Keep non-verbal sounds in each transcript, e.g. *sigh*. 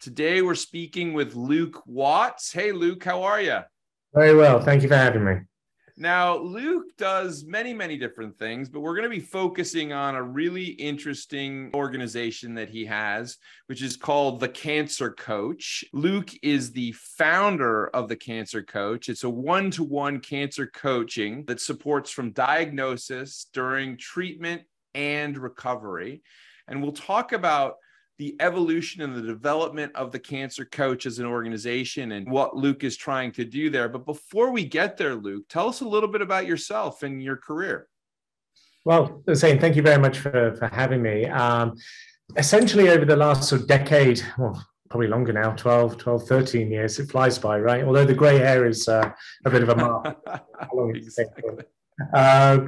Today we're speaking with Luke Watts. Hey, Luke, how are you? Very well. Thank you for having me. Now, Luke does many, many different things, but we're going to be focusing on a really interesting organization that he has, which is called The Cancer Coach. Luke is the founder of The Cancer Coach. It's a one to one cancer coaching that supports from diagnosis during treatment and recovery. And we'll talk about the evolution and the development of the Cancer Coach as an organization and what Luke is trying to do there. But before we get there, Luke, tell us a little bit about yourself and your career. Well, saying thank you very much for, for having me. Um, essentially, over the last sort of decade, well, probably longer now 12 12 13 years it flies by right although the gray hair is uh, a bit of a mark *laughs* exactly. Uh,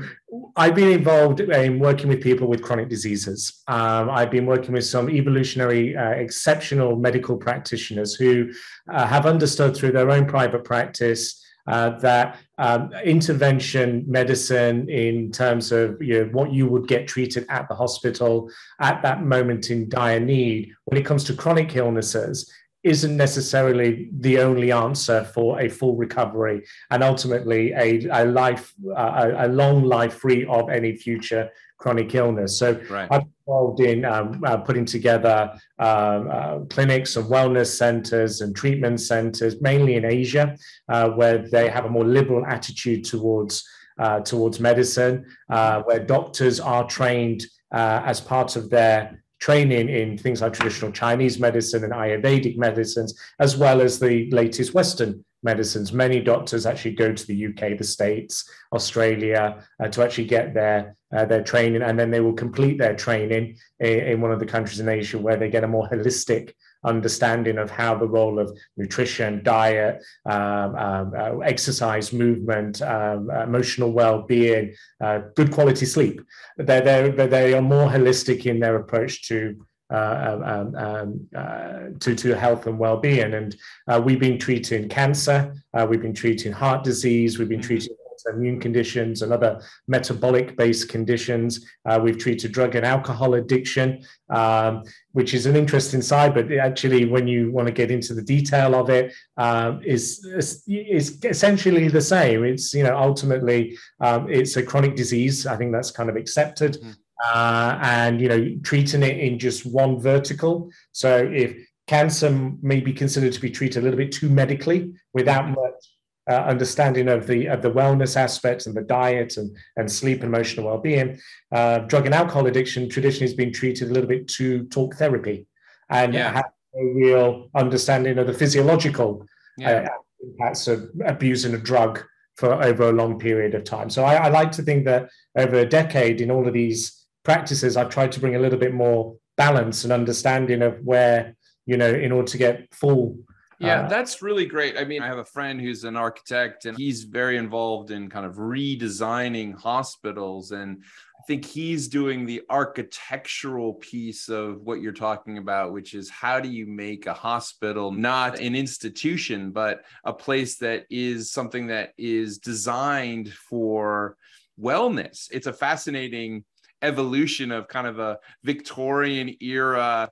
I've been involved in working with people with chronic diseases. Um, I've been working with some evolutionary, uh, exceptional medical practitioners who uh, have understood through their own private practice uh, that um, intervention medicine, in terms of you know, what you would get treated at the hospital at that moment in dire need, when it comes to chronic illnesses, isn't necessarily the only answer for a full recovery and ultimately a, a life a, a long life free of any future chronic illness so right. i'm involved in um, uh, putting together um, uh, clinics and wellness centers and treatment centers mainly in asia uh, where they have a more liberal attitude towards uh, towards medicine uh, where doctors are trained uh, as part of their training in things like traditional Chinese medicine and Ayurvedic medicines, as well as the latest Western medicines. Many doctors actually go to the UK, the States, Australia uh, to actually get their uh, their training, and then they will complete their training in, in, one of the countries in Asia where they get a more holistic understanding of how the role of nutrition, diet, um, um, uh, exercise, movement, um, emotional well-being, uh, good quality sleep. They're, they're, they are more holistic in their approach to uh, um, um, uh, to, to health and well-being. And uh, we've been treating cancer, uh, we've been treating heart disease, we've been mm-hmm. treating immune conditions and other metabolic based conditions. Uh, we've treated drug and alcohol addiction, um, which is an interesting side, but actually, when you want to get into the detail of it, um, is, is essentially the same. It's, you know, ultimately, um, it's a chronic disease. I think that's kind of accepted. Mm. Uh, and you know treating it in just one vertical so if cancer may be considered to be treated a little bit too medically without mm-hmm. much uh, understanding of the of the wellness aspects and the diet and, and sleep and emotional well-being. Uh, drug and alcohol addiction traditionally has been treated a little bit to talk therapy and yeah. have a real understanding of the physiological yeah. uh, impacts of abusing a drug for over a long period of time. So I, I like to think that over a decade in all of these practices, I've tried to bring a little bit more balance and understanding of where, you know, in order to get full yeah, uh, that's really great. I mean, I have a friend who's an architect and he's very involved in kind of redesigning hospitals. And I think he's doing the architectural piece of what you're talking about, which is how do you make a hospital not an institution, but a place that is something that is designed for wellness? It's a fascinating evolution of kind of a Victorian era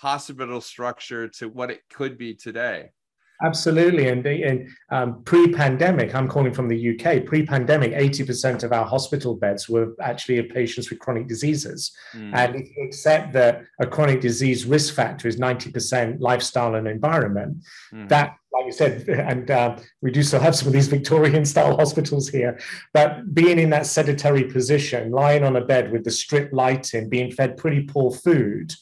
hospital structure to what it could be today. Absolutely. And, and um, pre pandemic, I'm calling from the UK, pre pandemic, 80% of our hospital beds were actually of patients with chronic diseases. Mm. And if you accept that a chronic disease risk factor is 90% lifestyle and environment, mm. that, like you said, and uh, we do still have some of these Victorian style *laughs* hospitals here, but being in that sedentary position, lying on a bed with the strip lighting, being fed pretty poor food,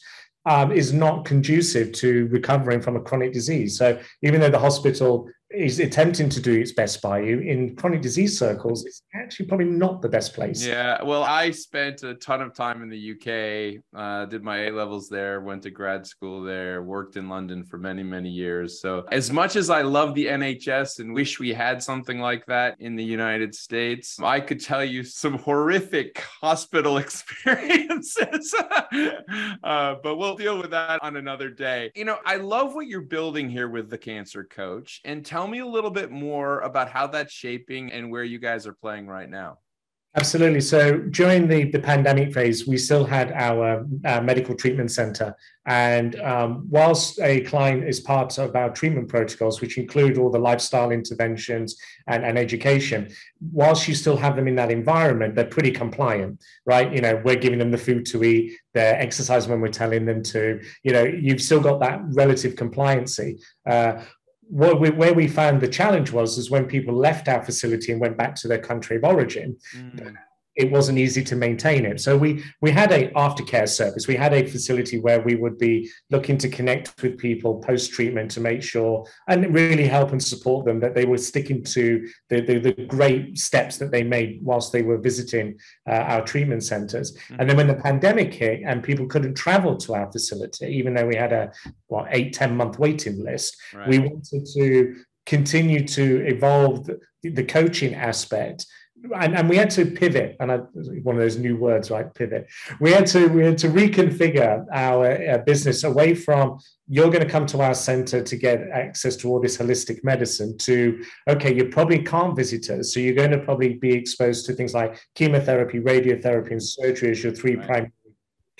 um, is not conducive to recovering from a chronic disease. So even though the hospital is attempting to do its best by you in chronic disease circles it's actually probably not the best place. Yeah well i spent a ton of time in the uk uh, did my a levels there went to grad school there worked in london for many many years. So as much as i love the nhs and wish we had something like that in the united states i could tell you some horrific hospital *laughs* experiences. *laughs* Uh, but we'll deal with that on another day. You know i love what you're building here with the cancer coach and tell tell me a little bit more about how that's shaping and where you guys are playing right now. Absolutely. So during the, the pandemic phase, we still had our uh, medical treatment center. And um, whilst a client is part of our treatment protocols, which include all the lifestyle interventions and, and education, whilst you still have them in that environment, they're pretty compliant, right? You know, we're giving them the food to eat, they're exercising when we're telling them to, you know, you've still got that relative compliancy. Uh, what we, where we found the challenge was is when people left our facility and went back to their country of origin. Mm it wasn't easy to maintain it. So we we had a aftercare service. We had a facility where we would be looking to connect with people post treatment to make sure and really help and support them that they were sticking to the the, the great steps that they made whilst they were visiting uh, our treatment centers. Mm-hmm. And then when the pandemic hit and people couldn't travel to our facility, even though we had a what eight ten month waiting list, right. we wanted to continue to evolve the, the coaching aspect and, and we had to pivot, and I, one of those new words, right? Pivot. We had to we had to reconfigure our uh, business away from you're going to come to our center to get access to all this holistic medicine to okay, you probably can't visit us, so you're going to probably be exposed to things like chemotherapy, radiotherapy, and surgery as your three right. primary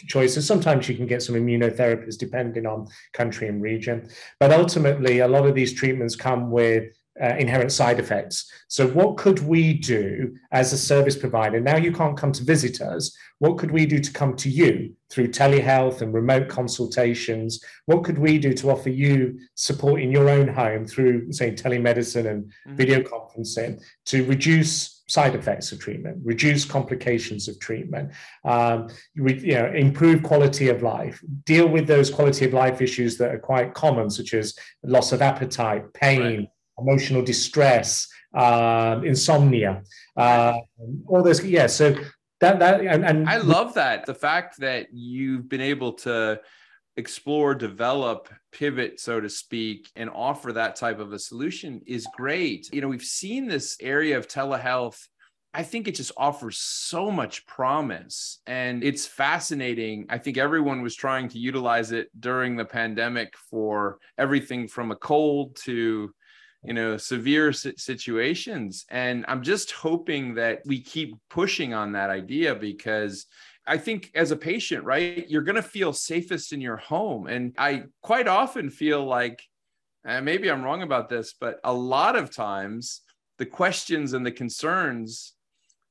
choices. Sometimes you can get some immunotherapies depending on country and region, but ultimately, a lot of these treatments come with uh, inherent side effects. So, what could we do as a service provider? Now you can't come to visit us. What could we do to come to you through telehealth and remote consultations? What could we do to offer you support in your own home through, say, telemedicine and mm-hmm. video conferencing to reduce side effects of treatment, reduce complications of treatment, um, you know, improve quality of life, deal with those quality of life issues that are quite common, such as loss of appetite, pain. Right emotional distress, uh, insomnia, uh, all those. Yeah, so that that and, and I love that the fact that you've been able to explore, develop, pivot, so to speak, and offer that type of a solution is great. You know, we've seen this area of telehealth. I think it just offers so much promise and it's fascinating. I think everyone was trying to utilize it during the pandemic for everything from a cold to you know severe situations and i'm just hoping that we keep pushing on that idea because I think as a patient, right, you're going to feel safest in your home. And I quite often feel like, and maybe I'm wrong about this, but a lot of times the questions and the concerns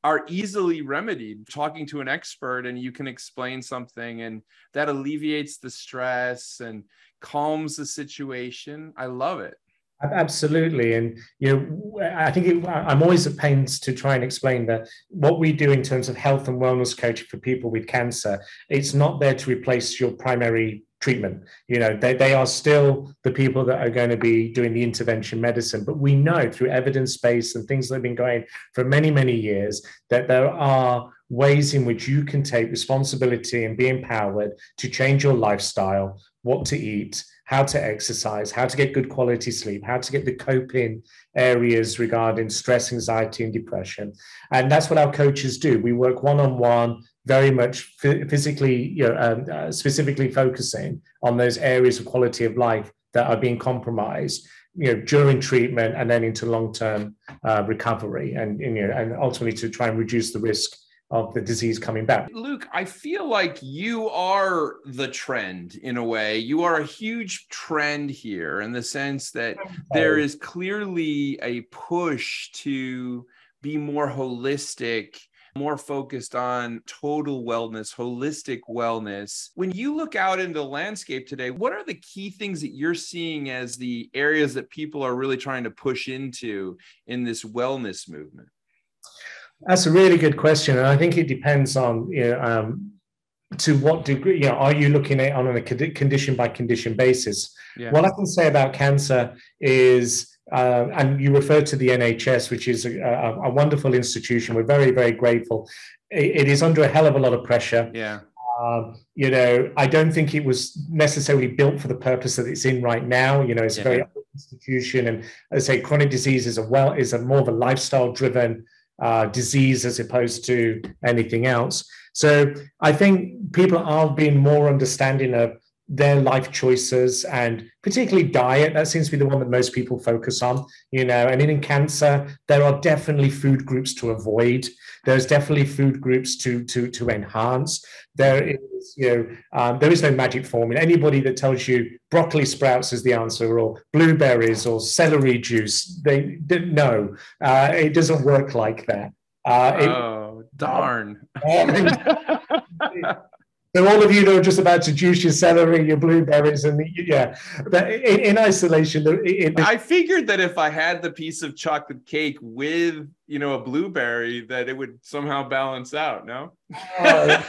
are easily remedied talking to an expert and you can explain something and that alleviates the stress and calms the situation. I love it. Absolutely, and you know, I think it, I'm always at pains to try and explain that what we do in terms of health and wellness coaching for people with cancer, it's not there to replace your primary treatment. You know, they, they are still the people that are going to be doing the intervention medicine. But we know through evidence base and things that have been going for many, many years that there are ways in which you can take responsibility and be empowered to change your lifestyle, what to eat, how to exercise, how to get good quality sleep, how to get the coping areas regarding stress, anxiety, and depression. And that's what our coaches do. We work one on one, very much physically, you know, um, uh, specifically focusing on those areas of quality of life that are being compromised. You know, during treatment and then into long-term uh, recovery, and you know, and ultimately to try and reduce the risk of the disease coming back. Luke, I feel like you are the trend in a way. You are a huge trend here in the sense that there is clearly a push to be more holistic more focused on total wellness, holistic wellness. When you look out into the landscape today, what are the key things that you're seeing as the areas that people are really trying to push into in this wellness movement? That's a really good question, and I think it depends on you know, um, to what degree. You know, are you looking at on a condition by condition basis? Yeah. What I can say about cancer is uh, and you refer to the NHS, which is a, a, a wonderful institution. We're very, very grateful. It, it is under a hell of a lot of pressure. Yeah. Um, you know, I don't think it was necessarily built for the purpose that it's in right now. You know, it's yeah. a very institution, and as I say, chronic disease is a well is a more of a lifestyle driven uh, disease as opposed to anything else. So I think people are being more understanding of their life choices and particularly diet. That seems to be the one that most people focus on you know and in cancer there are definitely food groups to avoid. There's definitely food groups to to to enhance. There is you know um, there is no magic formula. Anybody that tells you broccoli sprouts is the answer or blueberries or celery juice they didn't know uh, it doesn't work like that. Uh, oh it, darn *laughs* *laughs* So all of you that are just about to juice your celery, your blueberries, and the, yeah, but in, in isolation, it, I figured that if I had the piece of chocolate cake with you know a blueberry, that it would somehow balance out. No. Uh,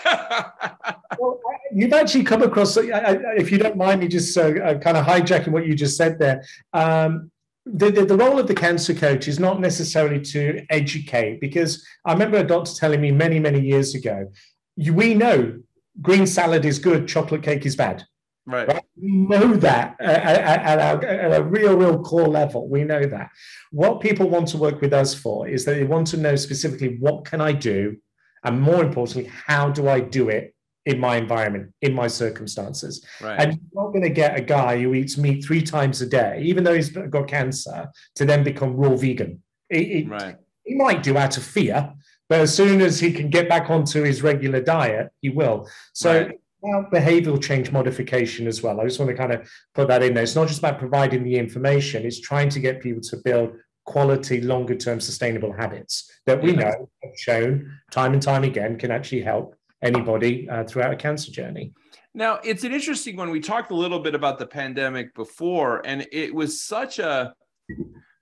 well, you've actually come across, if you don't mind me just uh, uh, kind of hijacking what you just said there. Um, the, the, the, role of the cancer coach is not necessarily to educate because I remember a doctor telling me many, many years ago, we know green salad is good, chocolate cake is bad. Right. right? We know that at, at, at, at, a real, real core level. We know that. What people want to work with us for is that they want to know specifically what can I do, and more importantly, how do I do it in my environment, in my circumstances. Right. And you're not going to get a guy who eats meat three times a day, even though he's got cancer, to then become raw vegan. It, it, right. He might do out of fear, but as soon as he can get back onto his regular diet, he will. So right. about behavioral change modification as well. I just want to kind of put that in there. It's not just about providing the information, it's trying to get people to build quality, longer term sustainable habits that we know have shown time and time again can actually help anybody uh, throughout a cancer journey. Now, it's an interesting one. We talked a little bit about the pandemic before, and it was such a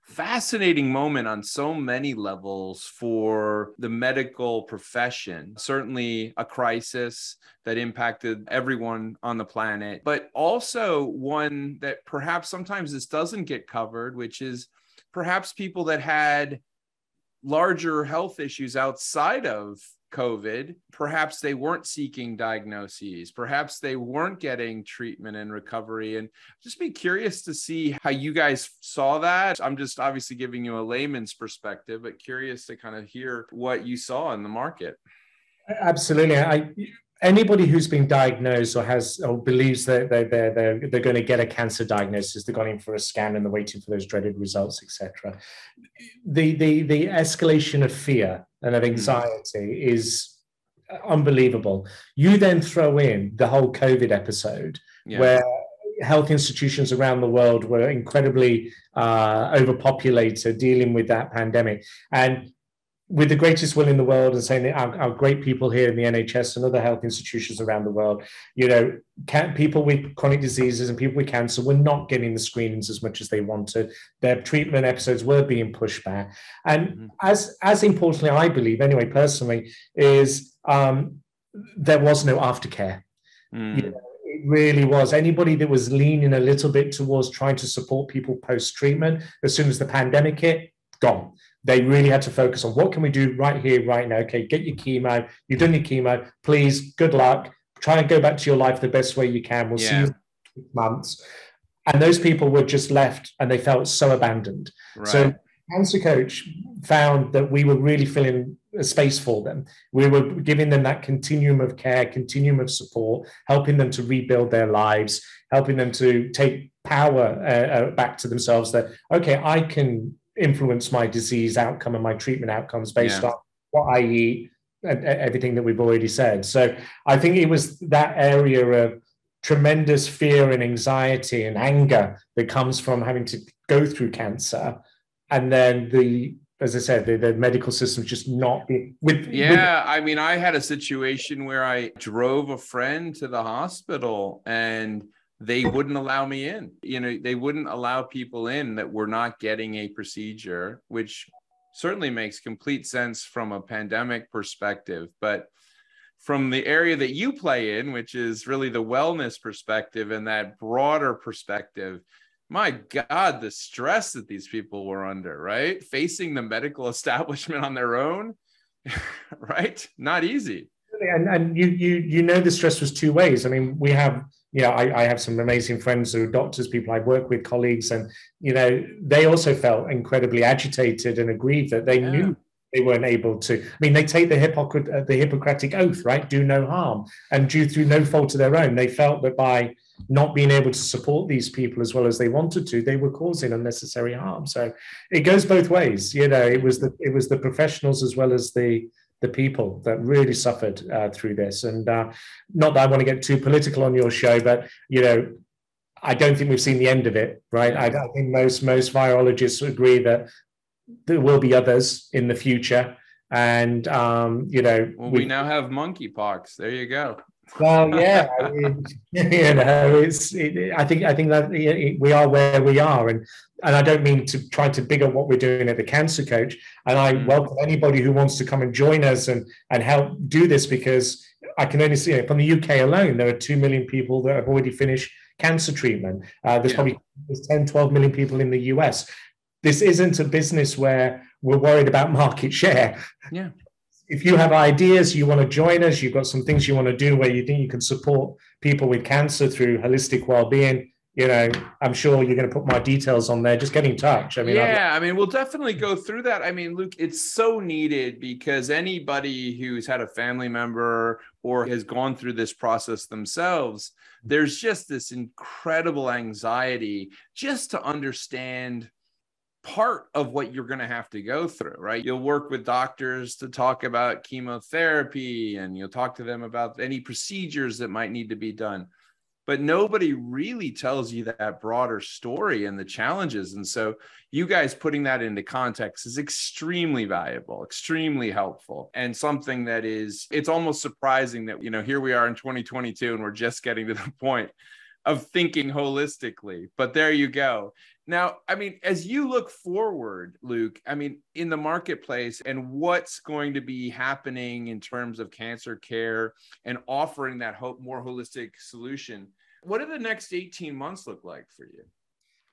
fascinating moment on so many levels for the medical profession. Certainly a crisis that impacted everyone on the planet, but also one that perhaps sometimes this doesn't get covered, which is perhaps people that had larger health issues outside of COVID, perhaps they weren't seeking diagnoses, perhaps they weren't getting treatment and recovery. And just be curious to see how you guys saw that. I'm just obviously giving you a layman's perspective, but curious to kind of hear what you saw in the market. Absolutely. I anybody who's been diagnosed or has or believes that they're, they're, they're, they're going to get a cancer diagnosis, they're going in for a scan and they're waiting for those dreaded results, etc. The, the, the escalation of fear and of hmm. anxiety mm. is unbelievable. You then throw in the whole COVID episode yeah. where health institutions around the world were incredibly uh, overpopulated dealing with that pandemic. And with the greatest will in the world and saying that our, our, great people here in the NHS and other health institutions around the world, you know, can, people with chronic diseases and people with cancer were not getting the screenings as much as they wanted. Their treatment episodes were being pushed back. And mm-hmm. as, as importantly, I believe, anyway, personally, is um, there was no aftercare. Mm. You know, it really was. Anybody that was leaning a little bit towards trying to support people post treatment, as soon as the pandemic hit, gone they really had to focus on what can we do right here, right now. Okay, get your chemo. You've done your chemo. Please, good luck. Try and go back to your life the best way you can. We'll yeah. see you months. And those people were just left and they felt so abandoned. Right. So Cancer Coach found that we were really filling a space for them. We were giving them that continuum of care, continuum of support, helping them to rebuild their lives, helping them to take power uh, uh, back to themselves that, okay, I can influence my disease outcome and my treatment outcomes based yeah. on what I eat and everything that we've already said. So I think it was that area of tremendous fear and anxiety and anger that comes from having to go through cancer. And then the as I said, the, the medical system just not be with. Yeah, with- I mean, I had a situation where I drove a friend to the hospital and they wouldn't allow me in. You know, they wouldn't allow people in that were not getting a procedure, which certainly makes complete sense from a pandemic perspective. But from the area that you play in, which is really the wellness perspective and that broader perspective, my God, the stress that these people were under, right? Facing the medical *laughs* establishment on their own, *laughs* right? Not easy. And, and you you you know the stress was two ways. I mean, we have you know I, I have some amazing friends who are doctors, people I work with, colleagues, and you know they also felt incredibly agitated and aggrieved that they yeah. knew they weren't able to. I mean, they take the, Hippocrat- uh, the Hippocratic oath, right? Do no harm, and due through no fault of their own, they felt that by not being able to support these people as well as they wanted to, they were causing unnecessary harm. So it goes both ways. You know, it was the it was the professionals as well as the the people that really suffered uh, through this. And uh, not that I want to get too political on your show, but you know, I don't think we've seen the end of it, right? I, I think most most virologists agree that there will be others in the future, and um, you know, well, we, we now have monkeypox. There you go. Well, yeah, I mean, *laughs* you know, it's. It, I think I think that we are where we are, and and I don't mean to try to big up what we're doing at the Cancer Coach. And I mm. welcome anybody who wants to come and join us and and help do this because I can only see it from the UK alone. There are two million people that have already finished cancer treatment. Uh, there's yeah. probably there's 10, 12 million people in the US. This isn't a business where we're worried about *laughs* market share. Yeah if you have ideas, you want to join us, you've got some things you want to do where you think you can support people with cancer through holistic well-being, you know, I'm sure you're going to put my details on there. Just get in touch. I mean, yeah, I'd... I mean, we'll definitely go through that. I mean, Luke, it's so needed because anybody who's had a family member or has gone through this process themselves, there's just this incredible anxiety just to understand part of what you're going to have to go through, right? You'll work with doctors to talk about chemotherapy and you'll talk to them about any procedures that might need to be done. But nobody really tells you that broader story and the challenges. And so, you guys putting that into context is extremely valuable, extremely helpful, and something that is, it's almost surprising that, you know, here we are in 2022 and we're just getting to the *laughs* point of thinking holistically. But there you go. Now, I mean, as you look forward, Luke, I mean, in the marketplace and what's going to be happening in terms of cancer care and offering that hope, more holistic solution, what do the next 18 months look like for you?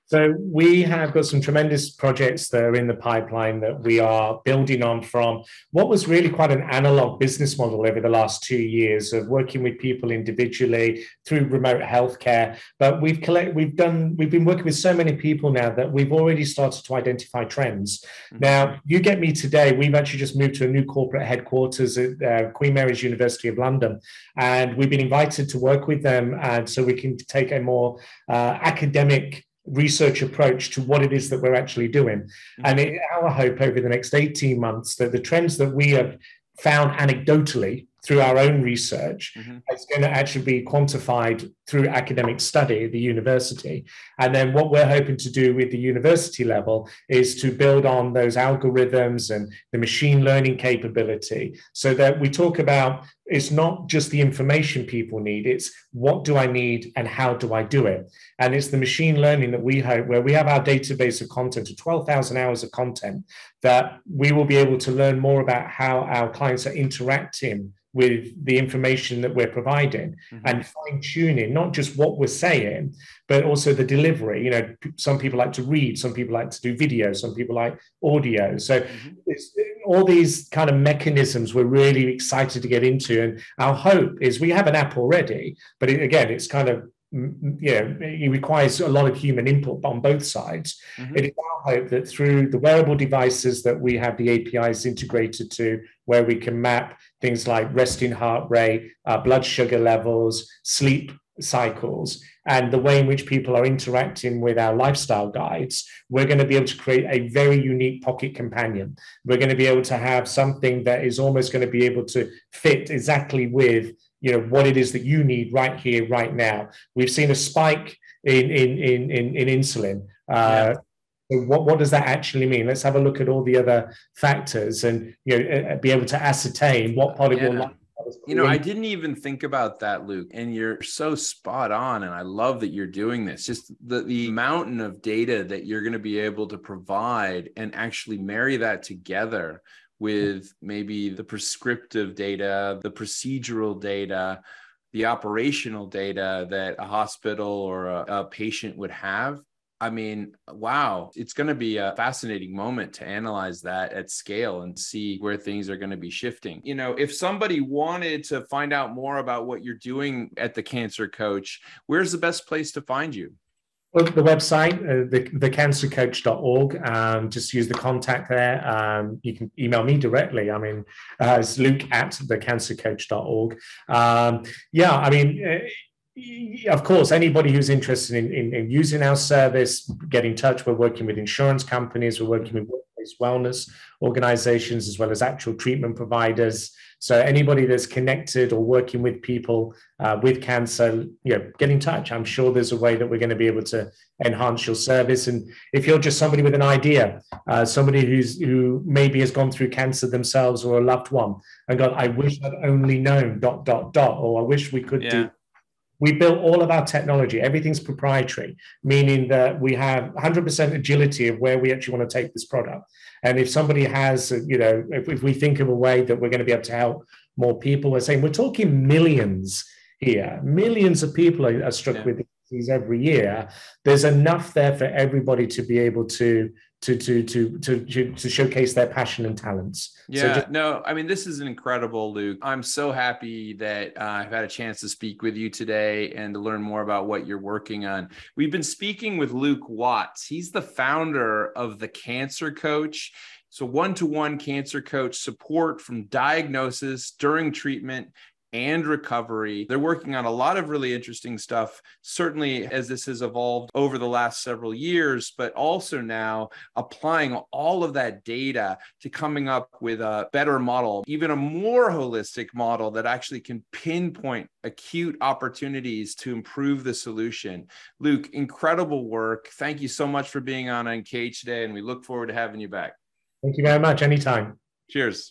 So we have got some tremendous projects that are in the pipeline that we are building on from what was really quite an analog business model over the last two years of working with people individually through remote healthcare. But we've collect, we've done we've been working with so many people now that we've already started to identify trends. Mm-hmm. Now you get me today. We've actually just moved to a new corporate headquarters at uh, Queen Mary's University of London, and we've been invited to work with them, and so we can take a more uh, academic research approach to what it is that we're actually doing. Mm-hmm. And it, our hope over the next 18 months that the trends that we have found anecdotally through our own research mm-hmm. is going to actually be quantified through academic study at the university. And then what we're hoping to do with the university level is to build on those algorithms and the machine learning capability so that we talk about it's not just the information people need, it's what do I need and how do I do it? And it's the machine learning that we hope, where we have our database of content of 12,000 hours of content, that we will be able to learn more about how our clients are interacting with the information that we're providing mm-hmm. and fine tuning not just what we're saying but also the delivery you know some people like to read some people like to do video some people like audio so mm-hmm. it's all these kind of mechanisms we're really excited to get into and our hope is we have an app already but it, again it's kind of you know, it requires a lot of human input on both sides. Mm-hmm. It is our hope that through the wearable devices that we have the APIs integrated to, where we can map things like resting heart rate, uh, blood sugar levels, sleep cycles, and the way in which people are interacting with our lifestyle guides, we're going to be able to create a very unique pocket companion. We're going to be able to have something that is almost going to be able to fit exactly with you know what it is that you need right here right now we've seen a spike in in in in, in insulin uh, so what, what does that actually mean let's have a look at all the other factors and you know uh, be able to ascertain what part of yeah. your life you know, I didn't even think about that, Luke. And you're so spot on. And I love that you're doing this. Just the, the mountain of data that you're going to be able to provide and actually marry that together with maybe the prescriptive data, the procedural data, the operational data that a hospital or a, a patient would have I mean, wow, it's going to be a fascinating moment to analyze that at scale and see where things are going to be shifting. You know, if somebody wanted to find out more about what you're doing at the Cancer Coach, where's the best place to find you? Well, the website, uh, the, thecancercoach.org, um, just use the contact there. Um, you can email me directly. I mean, uh, it's luke at thecancercoach.org. Um, yeah, I mean, uh, of course, anybody who's interested in, in, in, using our service, get in touch. We're working with insurance companies, we're working with workplace wellness organizations, as well as actual treatment providers. So anybody that's connected or working with people uh, with cancer, you know, get in touch. I'm sure there's a way that we're going to be able to enhance your service. And if you're just somebody with an idea, uh, somebody who's who maybe has gone through cancer themselves or a loved one, and God, I wish I'd only known dot dot dot, or I wish we could yeah. do we built all of our technology. Everything's proprietary meaning that we have 100% agility of where we actually want to take this product. And if somebody has you know if, if we think of a way that we're going to be able to help more people we're saying we're talking millions here. Millions of people are, are struck yeah. with disease every year. There's enough there for everybody to be able to to to to to to showcase their passion and talents. Yeah, so just- no, I mean this is incredible, Luke. I'm so happy that uh, I've had a chance to speak with you today and to learn more about what you're working on. We've been speaking with Luke Watts. He's the founder of the Cancer Coach. So one-to-one cancer coach support from diagnosis during treatment and recovery. They're working on a lot of really interesting stuff, certainly as this has evolved over the last several years, but also now applying all of that data to coming up with a better model, even a more holistic model that actually can pinpoint acute opportunities to improve the solution. Luke, incredible work. Thank you so much for being on Uncaged today, and we look forward to having you back. Thank you very much. Anytime. Cheers.